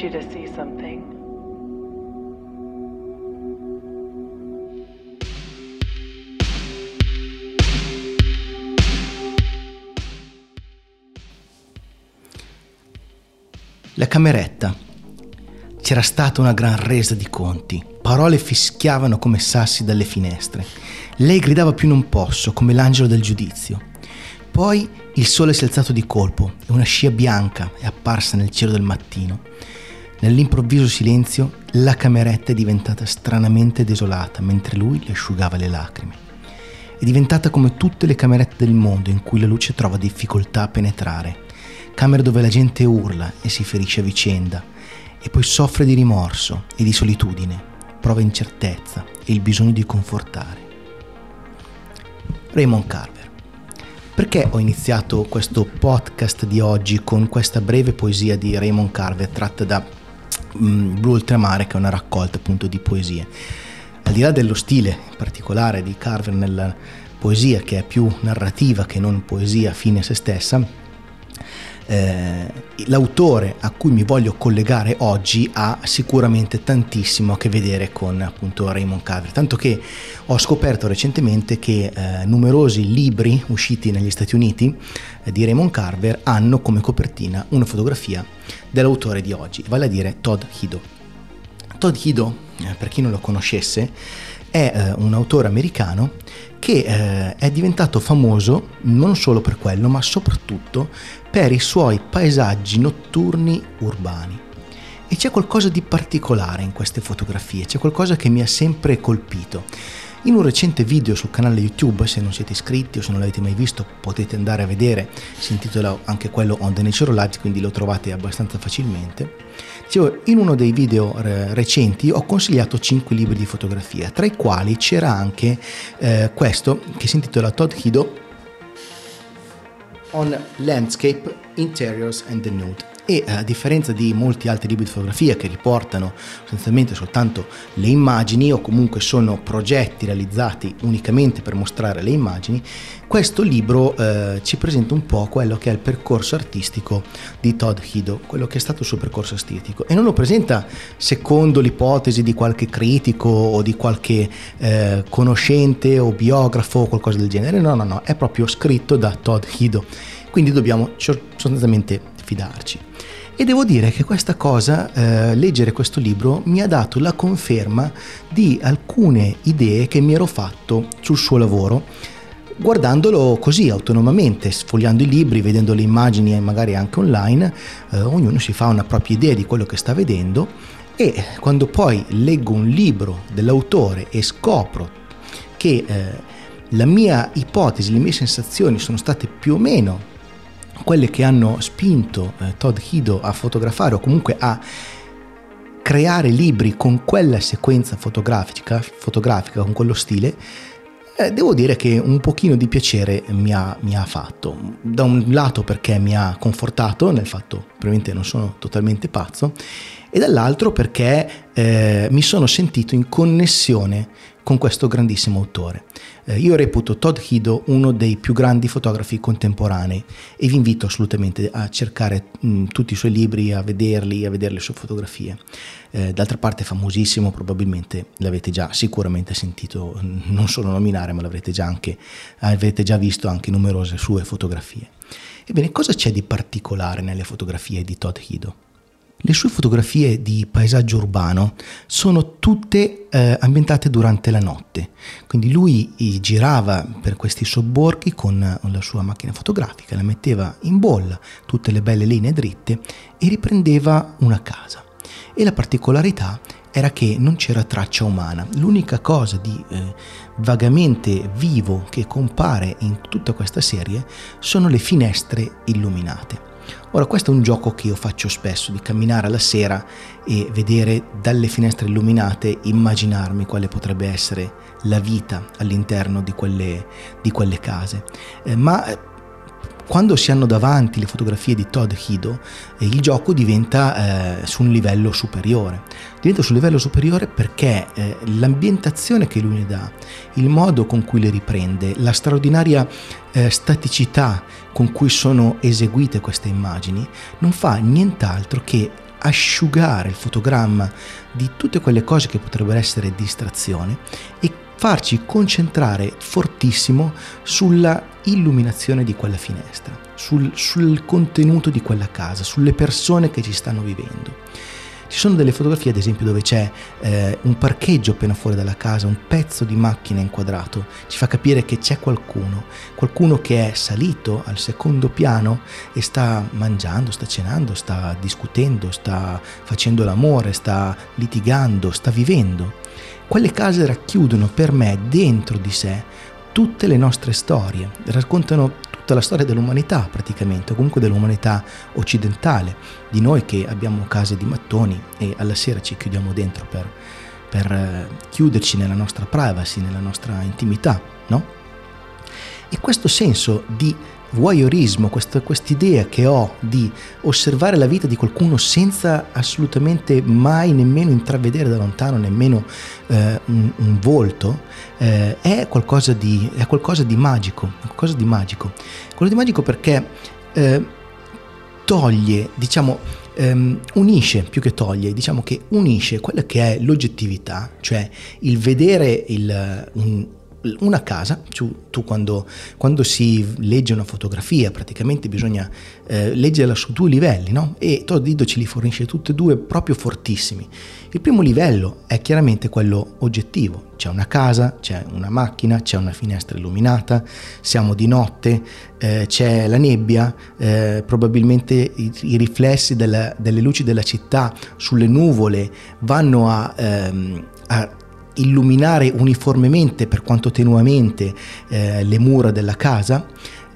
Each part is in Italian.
need you to see something. La cameretta. C'era stata una gran resa di conti. Parole fischiavano come sassi dalle finestre. Lei gridava più non posso, come l'angelo del giudizio. Poi il sole si è alzato di colpo e una scia bianca è apparsa nel cielo del mattino. Nell'improvviso silenzio, la cameretta è diventata stranamente desolata mentre lui le asciugava le lacrime. È diventata come tutte le camerette del mondo in cui la luce trova difficoltà a penetrare. Camere dove la gente urla e si ferisce a vicenda e poi soffre di rimorso e di solitudine, prova incertezza e il bisogno di confortare. Raymond Carver. Perché ho iniziato questo podcast di oggi con questa breve poesia di Raymond Carver tratta da Blu Oltremare, che è una raccolta appunto di poesie? Al di là dello stile particolare di Carver nella poesia, che è più narrativa che non poesia fine a se stessa, eh, l'autore a cui mi voglio collegare oggi ha sicuramente tantissimo a che vedere con appunto Raymond Carver, tanto che ho scoperto recentemente che eh, numerosi libri usciti negli Stati Uniti eh, di Raymond Carver hanno come copertina una fotografia dell'autore di oggi, vale a dire Todd Hido. Todd Hido, eh, per chi non lo conoscesse, è eh, un autore americano che eh, è diventato famoso non solo per quello, ma soprattutto per i suoi paesaggi notturni urbani. E c'è qualcosa di particolare in queste fotografie, c'è qualcosa che mi ha sempre colpito. In un recente video sul canale YouTube, se non siete iscritti o se non l'avete mai visto, potete andare a vedere, si intitola anche quello On the Nature Light, quindi lo trovate abbastanza facilmente. Dicevo, in uno dei video recenti ho consigliato 5 libri di fotografia, tra i quali c'era anche eh, questo che si intitola Todd Hido on Landscape, Interiors and the Nude e a differenza di molti altri libri di fotografia che riportano sostanzialmente soltanto le immagini o comunque sono progetti realizzati unicamente per mostrare le immagini, questo libro eh, ci presenta un po' quello che è il percorso artistico di Todd Hido, quello che è stato il suo percorso artistico e non lo presenta secondo l'ipotesi di qualche critico o di qualche eh, conoscente o biografo o qualcosa del genere, no no no, è proprio scritto da Todd Hido, quindi dobbiamo sostanzialmente fidarci. E devo dire che questa cosa, eh, leggere questo libro, mi ha dato la conferma di alcune idee che mi ero fatto sul suo lavoro, guardandolo così autonomamente, sfogliando i libri, vedendo le immagini e magari anche online, eh, ognuno si fa una propria idea di quello che sta vedendo e quando poi leggo un libro dell'autore e scopro che eh, la mia ipotesi, le mie sensazioni sono state più o meno quelle che hanno spinto eh, Todd Hido a fotografare o comunque a creare libri con quella sequenza fotografica, fotografica con quello stile, eh, devo dire che un pochino di piacere mi ha, mi ha, fatto. Da un lato perché mi ha confortato nel fatto, probabilmente non sono totalmente pazzo, e dall'altro perché eh, mi sono sentito in connessione con questo grandissimo autore. Eh, io reputo Todd Hido uno dei più grandi fotografi contemporanei e vi invito assolutamente a cercare mh, tutti i suoi libri, a vederli, a vedere le sue fotografie. Eh, d'altra parte famosissimo, probabilmente l'avete già sicuramente sentito non solo nominare, ma l'avrete già, anche, avrete già visto anche numerose sue fotografie. Ebbene, cosa c'è di particolare nelle fotografie di Todd Hido? Le sue fotografie di paesaggio urbano sono tutte eh, ambientate durante la notte, quindi lui girava per questi sobborghi con la sua macchina fotografica, la metteva in bolla, tutte le belle linee dritte e riprendeva una casa. E la particolarità era che non c'era traccia umana, l'unica cosa di eh, vagamente vivo che compare in tutta questa serie sono le finestre illuminate. Ora questo è un gioco che io faccio spesso, di camminare alla sera e vedere dalle finestre illuminate, immaginarmi quale potrebbe essere la vita all'interno di quelle, di quelle case. Eh, ma eh, quando si hanno davanti le fotografie di Todd Hido, eh, il gioco diventa eh, su un livello superiore. Diventa su un livello superiore perché eh, l'ambientazione che lui ne dà, il modo con cui le riprende, la straordinaria eh, staticità con cui sono eseguite queste immagini, non fa nient'altro che asciugare il fotogramma di tutte quelle cose che potrebbero essere distrazione e farci concentrare fortissimo sulla illuminazione di quella finestra, sul, sul contenuto di quella casa, sulle persone che ci stanno vivendo. Ci sono delle fotografie, ad esempio, dove c'è eh, un parcheggio appena fuori dalla casa, un pezzo di macchina inquadrato, ci fa capire che c'è qualcuno, qualcuno che è salito al secondo piano e sta mangiando, sta cenando, sta discutendo, sta facendo l'amore, sta litigando, sta vivendo. Quelle case racchiudono per me dentro di sé tutte le nostre storie, raccontano tutta la storia dell'umanità praticamente, o comunque dell'umanità occidentale, di noi che abbiamo case di mattoni e alla sera ci chiudiamo dentro per, per eh, chiuderci nella nostra privacy, nella nostra intimità, no? E questo senso di voyeurismo, questa idea che ho di osservare la vita di qualcuno senza assolutamente mai nemmeno intravedere da lontano nemmeno eh, un, un, volto, eh, è, qualcosa di, è, qualcosa di, magico, qualcosa di magico. Quello di magico perché eh, toglie, diciamo, ehm, unisce più che toglie, diciamo che unisce quella che è l'oggettività, cioè il vedere il, un, una casa, tu, quando, quando, si legge una fotografia praticamente bisogna eh, leggerla su due livelli no? e Todido ce li fornisce tutti e due proprio fortissimi. Il primo livello è chiaramente quello oggettivo, c'è una casa, c'è una macchina, c'è una finestra illuminata, siamo di notte, eh, c'è la nebbia, eh, probabilmente i, i riflessi della, delle luci della città sulle nuvole vanno a, ehm, a illuminare uniformemente, per quanto tenuamente, eh, le mura della casa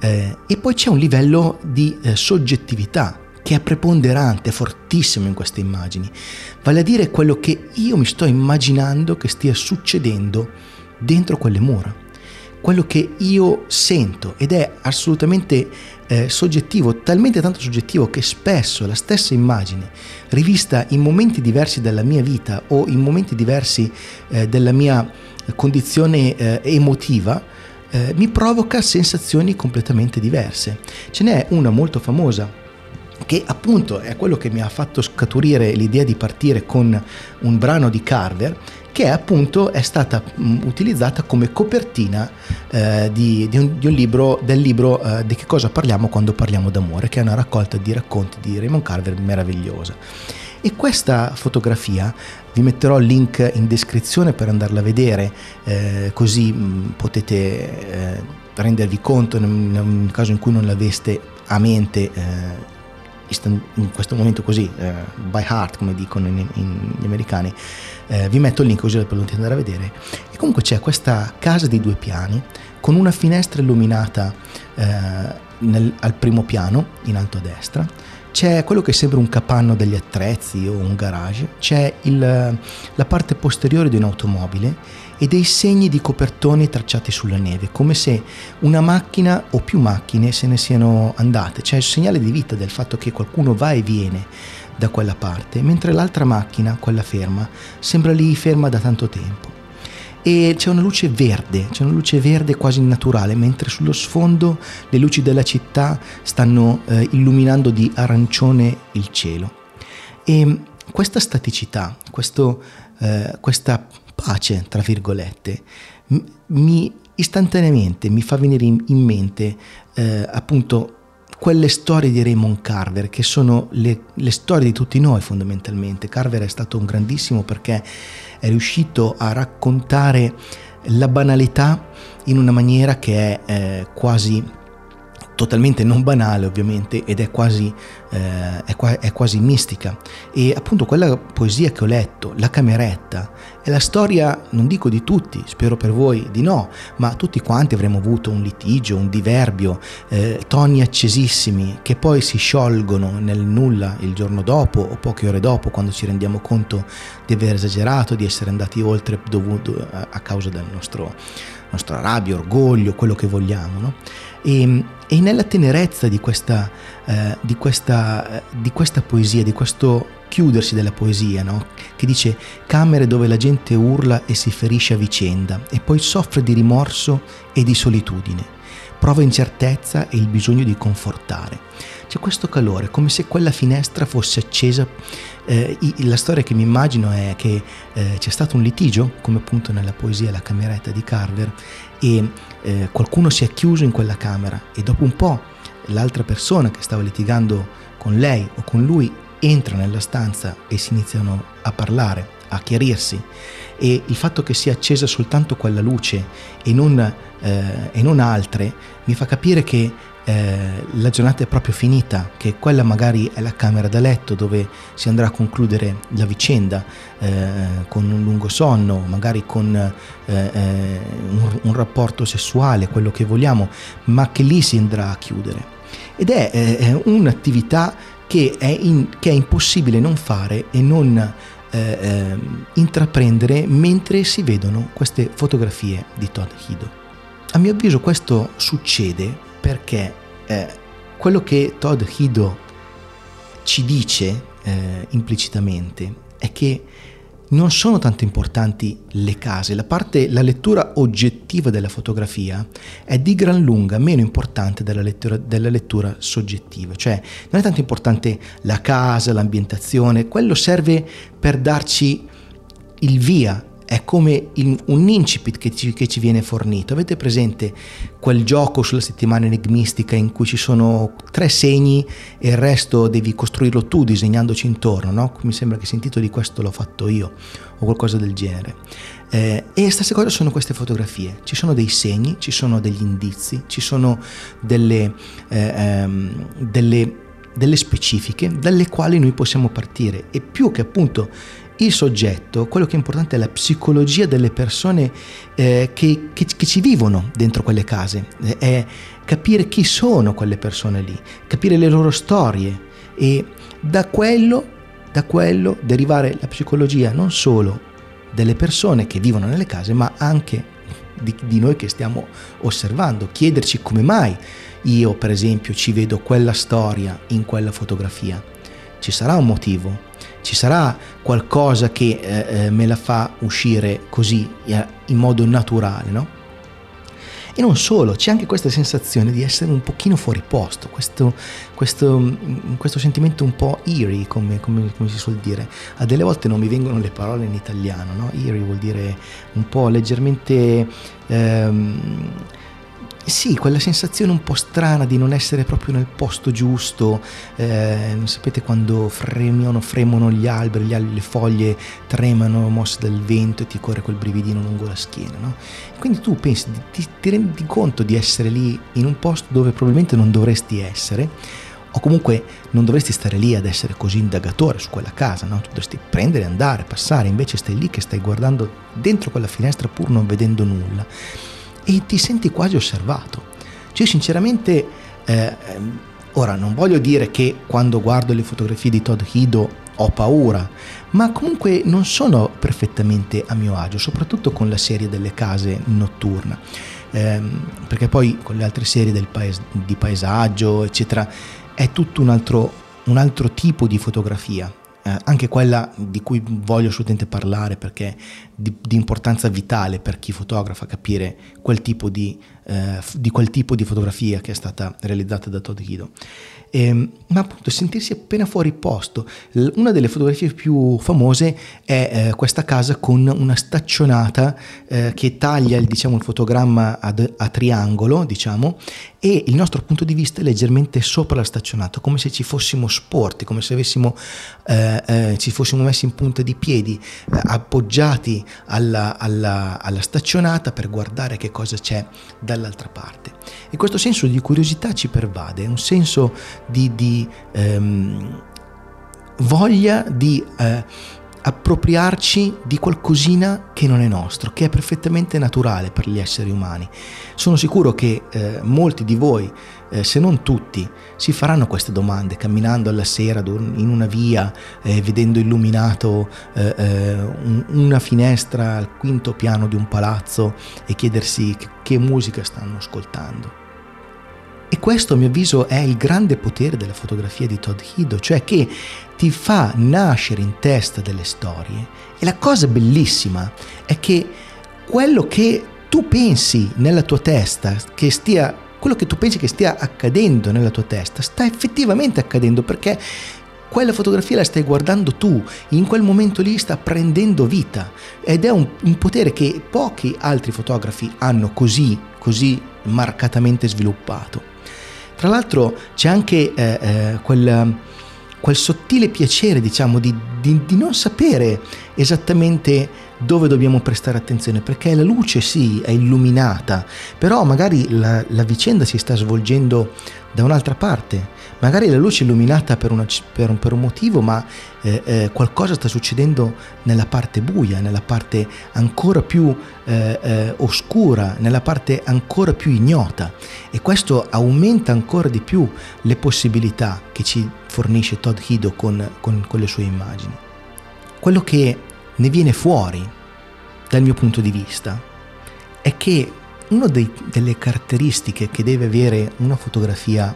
eh, e poi c'è un livello di eh, soggettività che è preponderante, fortissimo in queste immagini, vale a dire quello che io mi sto immaginando che stia succedendo dentro quelle mura quello che io sento ed è assolutamente eh, soggettivo, talmente tanto soggettivo che spesso la stessa immagine, rivista in momenti diversi della mia vita o in momenti diversi eh, della mia condizione eh, emotiva, eh, mi provoca sensazioni completamente diverse. Ce n'è una molto famosa che appunto è quello che mi ha fatto scaturire l'idea di partire con un brano di Carver che appunto è stata mh, utilizzata come copertina eh, di, di, un, di, un, libro, del libro eh, Di che cosa parliamo quando parliamo d'amore, che è una raccolta di racconti di Raymond Carver meravigliosa. E questa fotografia vi metterò il link in descrizione per andarla a vedere, eh, così mh, potete eh, rendervi conto nel, nel, caso in cui non l'aveste a mente eh, in questo momento così, eh, by heart come dicono in, in, gli americani, eh, vi metto il link così lo potete andare a vedere. E comunque c'è questa casa di due piani con una finestra illuminata eh, nel, al primo piano, in alto a destra, c'è quello che sembra un capanno degli attrezzi o un garage, c'è il, la parte posteriore di un'automobile e dei segni di copertoni tracciati sulla neve, come se una macchina o più macchine se ne siano andate. C'è il segnale di vita del fatto che qualcuno va e viene da quella parte, mentre l'altra macchina, quella ferma, sembra lì ferma da tanto tempo. E c'è una luce verde, c'è una luce verde quasi naturale, mentre sullo sfondo le luci della città stanno eh, illuminando di arancione il cielo. E questa staticità, questo, eh, questa pace, tra virgolette, mi istantaneamente mi fa venire in, in mente eh, appunto quelle storie di Raymond Carver che sono le, le, storie di tutti noi fondamentalmente. Carver è stato un grandissimo perché è riuscito a raccontare la banalità in una maniera che è eh, quasi totalmente non banale ovviamente ed è quasi, eh, è, qua, è quasi mistica e appunto quella poesia che ho letto, La cameretta, è la storia, non dico di tutti, spero per voi di no, ma tutti quanti avremmo avuto un litigio, un diverbio, eh, toni accesissimi che poi si sciolgono nel nulla il giorno dopo o poche ore dopo quando ci rendiamo conto di aver esagerato, di essere andati oltre dovuto a, causa del nostro, nostra rabbia, orgoglio, quello che vogliamo. No? E, e nella tenerezza di questa, eh, di, questa, di questa poesia, di questo chiudersi della poesia, no? che dice camere dove la gente urla e si ferisce a vicenda e poi soffre di rimorso e di solitudine, prova incertezza e il bisogno di confortare. C'è questo calore, come se quella finestra fosse accesa. Eh, la storia che mi immagino è che eh, c'è stato un litigio, come appunto nella poesia La cameretta di Carver, e eh, qualcuno si è chiuso in quella camera e dopo un po' l'altra persona che stava litigando con lei o con lui entra nella stanza e si iniziano a parlare, a chiarirsi e il fatto che sia accesa soltanto quella luce e non, eh, e non altre mi fa capire che eh, la giornata è proprio finita, che quella magari è la camera da letto dove si andrà a concludere la vicenda eh, con un lungo sonno, magari con eh, eh un, un, rapporto sessuale, quello che vogliamo, ma che lì si andrà a chiudere. Ed è eh, un'attività che è, in, che è, impossibile non fare e non eh, ehm, intraprendere mentre si vedono queste fotografie di Todd Hido. A mio avviso questo succede perché eh, quello che Todd Hido ci dice eh, implicitamente è che non sono tanto importanti le case, la parte, la lettura oggettiva della fotografia è di gran lunga meno importante della lettura, della lettura soggettiva, cioè non è tanto importante la casa, l'ambientazione, quello serve per darci il via è come il, un incipit che ci, che ci, viene fornito. Avete presente quel gioco sulla settimana enigmistica in cui ci sono tre segni e il resto devi costruirlo tu disegnandoci intorno, no? Mi sembra che sentito di questo l'ho fatto io o qualcosa del genere. Eh, e stesse cose sono queste fotografie. Ci sono dei segni, ci sono degli indizi, ci sono delle, eh, ehm, delle, delle specifiche dalle quali noi possiamo partire e più che appunto il soggetto, quello che è importante è la psicologia delle persone eh, che, che, che, ci vivono dentro quelle case, è capire chi sono quelle persone lì, capire le loro storie. E da quello, da quello derivare la psicologia non solo delle persone che vivono nelle case, ma anche di, di noi che stiamo osservando, chiederci come mai io per esempio ci vedo quella storia in quella fotografia. Ci sarà un motivo, ci sarà qualcosa che eh, eh, me la fa uscire così eh, in modo naturale, no? E non solo, c'è anche questa sensazione di essere un pochino fuori posto, questo, questo, mm, questo sentimento un po' eerie, come, come, come, si suol dire. A delle volte non mi vengono le parole in italiano, no? Eerie vuol dire un po' leggermente... Ehm, sì, quella sensazione un po' strana di non essere proprio nel posto giusto, eh, sapete quando fremono, fremono gli alberi, gli le foglie tremano mosse dal vento e ti corre quel brividino lungo la schiena, no? Quindi tu pensi, ti, ti rendi conto di essere lì in un posto dove probabilmente non dovresti essere, o comunque non dovresti stare lì ad essere così indagatore su quella casa, no? Tu dovresti prendere, andare, passare, invece stai lì che stai guardando dentro quella finestra pur non vedendo nulla e ti senti quasi osservato. Cioè, sinceramente, eh, ehm, ora non voglio dire che quando guardo le fotografie di Todd Hido ho paura, ma comunque non sono perfettamente a mio agio, soprattutto con la serie delle case notturna. Eh, perché poi con le altre serie paes- di paesaggio, eccetera, è tutto un altro, un altro tipo di fotografia eh, anche quella di cui voglio assolutamente parlare perché di, di importanza vitale per chi fotografa capire quel tipo di, eh, di, quel tipo di fotografia che è stata realizzata da Todd Hido. Eh, ma appunto sentirsi appena fuori posto. Una delle fotografie più famose è eh, questa casa con una staccionata eh, che taglia il, diciamo, il fotogramma ad, a triangolo, diciamo, e il nostro punto di vista è leggermente sopra la staccionata, come se ci fossimo sporti, come se avessimo, eh, eh, ci fossimo messi in punta di piedi, eh, appoggiati alla, alla, alla staccionata per guardare che cosa c'è dall'altra parte. E questo senso di curiosità ci pervade, è un senso di, di ehm, voglia di eh, appropriarci di qualcosina che non è nostro, che è perfettamente naturale per gli esseri umani. Sono sicuro che eh, molti di voi, eh, se non tutti, si faranno queste domande camminando alla sera in una via, eh, vedendo illuminato eh, eh, un, una finestra al quinto piano di un palazzo e chiedersi che, che musica stanno ascoltando. E questo a mio avviso è il grande potere della fotografia di Todd Hiddo, cioè che ti fa nascere in testa delle storie. E la cosa bellissima è che quello che tu pensi nella tua testa, che stia, quello che tu pensi che stia accadendo nella tua testa, sta effettivamente accadendo perché quella fotografia la stai guardando tu, in quel momento lì sta prendendo vita ed è un, un potere che pochi altri fotografi hanno così, così marcatamente sviluppato. Tra l'altro c'è anche eh, eh, quel, quel, sottile piacere, diciamo, di, di, di non sapere esattamente dove dobbiamo prestare attenzione, perché la luce sì è illuminata, però magari la, la vicenda si sta svolgendo da un'altra parte. Magari la luce è illuminata per, una, per, un, per un, motivo, ma eh, eh, qualcosa sta succedendo nella parte buia, nella parte ancora più eh, eh oscura, nella parte ancora più ignota. E questo aumenta ancora di più le possibilità che ci fornisce Todd Hido con, con, con le sue immagini. Quello che ne viene fuori, dal mio punto di vista, è che una delle caratteristiche che deve avere una fotografia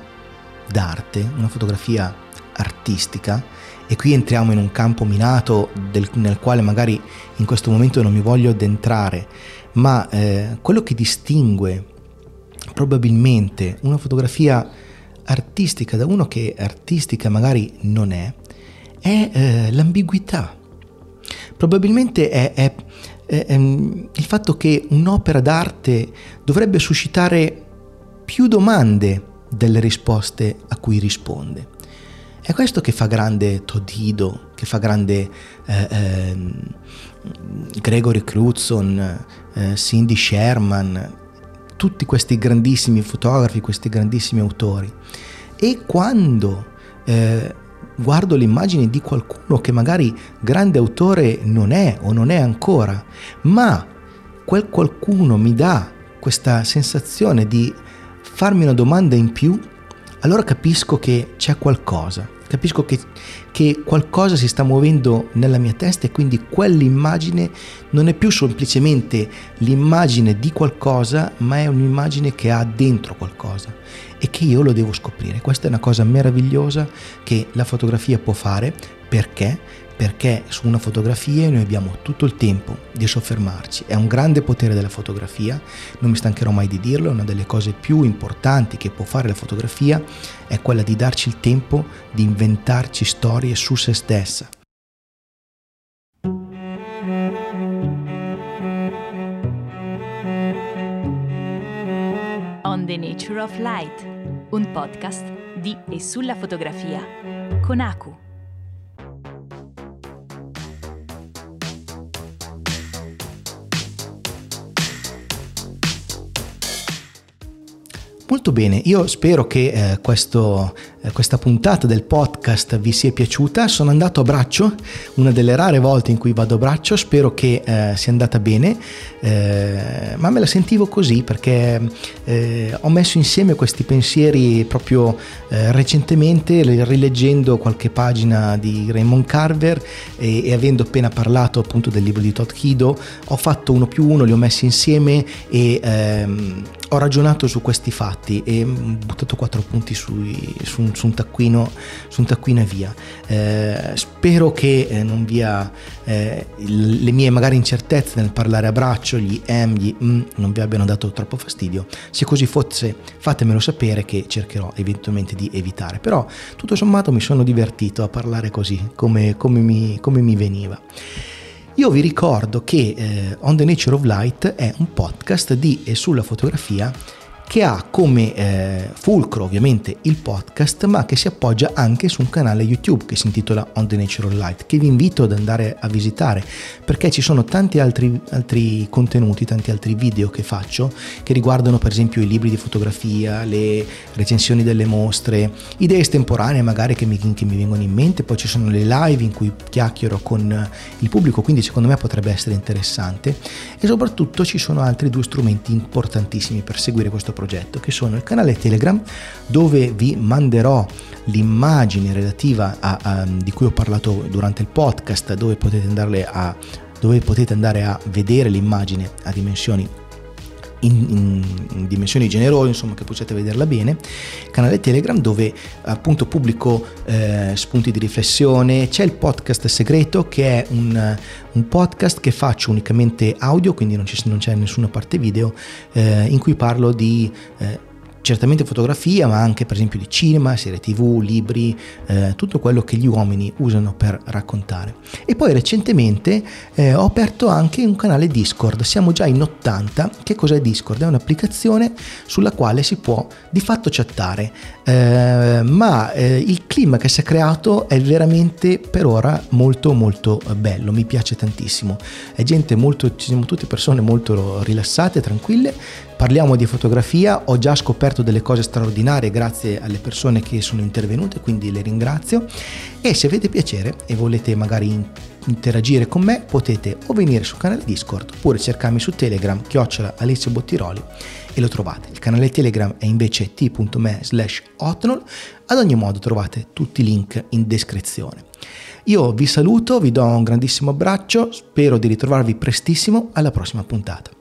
d'arte, una fotografia artistica, e qui entriamo in un campo minato del, nel quale magari in questo momento non mi voglio addentrare, ma eh, quello che distingue probabilmente una fotografia artistica da uno che artistica magari non è, è eh, l'ambiguità. Probabilmente è, è ehm, il fatto che un'opera d'arte dovrebbe suscitare più domande delle risposte a cui risponde. È questo che fa grande Todido, che fa grande eh, eh, Gregory Crutzen, eh, Cindy Sherman, tutti questi grandissimi fotografi, questi grandissimi autori. E quando eh, guardo le immagini di qualcuno che magari grande autore non è o non è ancora, ma quel qualcuno mi dà questa sensazione di farmi una domanda in più, allora capisco che c'è qualcosa, capisco che, che, qualcosa si sta muovendo nella mia testa e quindi quell'immagine non è più semplicemente l'immagine di qualcosa, ma è un'immagine che ha dentro qualcosa e che io lo devo scoprire. Questa è una cosa meravigliosa che la fotografia può fare perché perché su una fotografia noi abbiamo tutto il tempo di soffermarci. È un grande potere della fotografia, non mi stancherò mai di dirlo, una delle cose più importanti che può fare la fotografia è quella di darci il tempo di inventarci storie su se stessa. On the Nature of Light, un podcast di e sulla fotografia con Aku. Molto bene, io spero che eh, questo, eh, questa puntata del podcast vi sia piaciuta. Sono andato a braccio, una delle rare volte in cui vado a braccio, spero che eh, sia andata bene, eh, ma me la sentivo così perché eh, ho messo insieme questi pensieri proprio eh, recentemente, rileggendo qualche pagina di Raymond Carver e, e, avendo appena parlato appunto del libro di Todd Kido, ho fatto uno più uno, li ho messi insieme e ehm, ho ragionato su questi fatti e ho buttato quattro punti sui, su, su, un taccuino, su un taccuino e via. Eh, spero che eh, non via eh, le mie magari incertezze nel parlare a braccio, gli M, gli M, non vi abbiano dato troppo fastidio. Se così fosse, fatemelo sapere che cercherò eventualmente di evitare. Però tutto sommato mi sono divertito a parlare così, come, come, mi, come mi veniva. Io vi ricordo che eh, On the Nature of Light è un podcast di e sulla fotografia che ha come eh, fulcro ovviamente il podcast, ma che si appoggia anche su un canale YouTube che si intitola On the Natural Light, che vi invito ad andare a visitare perché ci sono tanti altri, altri contenuti, tanti altri video che faccio che riguardano per esempio i libri di fotografia, le recensioni delle mostre, idee estemporanee magari che mi, che mi vengono in mente, poi ci sono le live in cui chiacchiero con il pubblico, quindi secondo me potrebbe essere interessante. E soprattutto ci sono altri due strumenti importantissimi per seguire questo progetto, che sono il canale Telegram, dove vi manderò l'immagine relativa a, a, di cui ho parlato durante il podcast, dove potete, a, dove potete andare a vedere l'immagine a dimensioni in, in, in, dimensioni generose, insomma che possiate vederla bene, canale Telegram dove appunto pubblico eh, spunti di riflessione, c'è il podcast segreto che è un, un podcast che faccio unicamente audio, quindi non, non c'è nessuna parte video, eh, in cui parlo di eh, certamente fotografia, ma anche per esempio di cinema, serie tv, libri, eh, tutto quello che gli uomini usano per raccontare. E poi recentemente eh, ho aperto anche un canale Discord, siamo già in 80. Che cos'è Discord? È un'applicazione sulla quale si può di fatto chattare, eh, ma eh, il clima che si è creato è veramente per ora molto molto bello, mi piace tantissimo. È gente molto, ci siamo tutte persone molto rilassate, tranquille, Parliamo di fotografia, ho già scoperto delle cose straordinarie grazie alle persone che sono intervenute, quindi le ringrazio. E se avete piacere e volete magari interagire con me, potete o venire sul canale Discord oppure cercarmi su Telegram, chiocciola Alessio Bottiroli e lo trovate. Il canale Telegram è invece t.me slash hotnol. Ad ogni modo trovate tutti i link in descrizione. Io vi saluto, vi do un grandissimo abbraccio, spero di ritrovarvi prestissimo alla prossima puntata.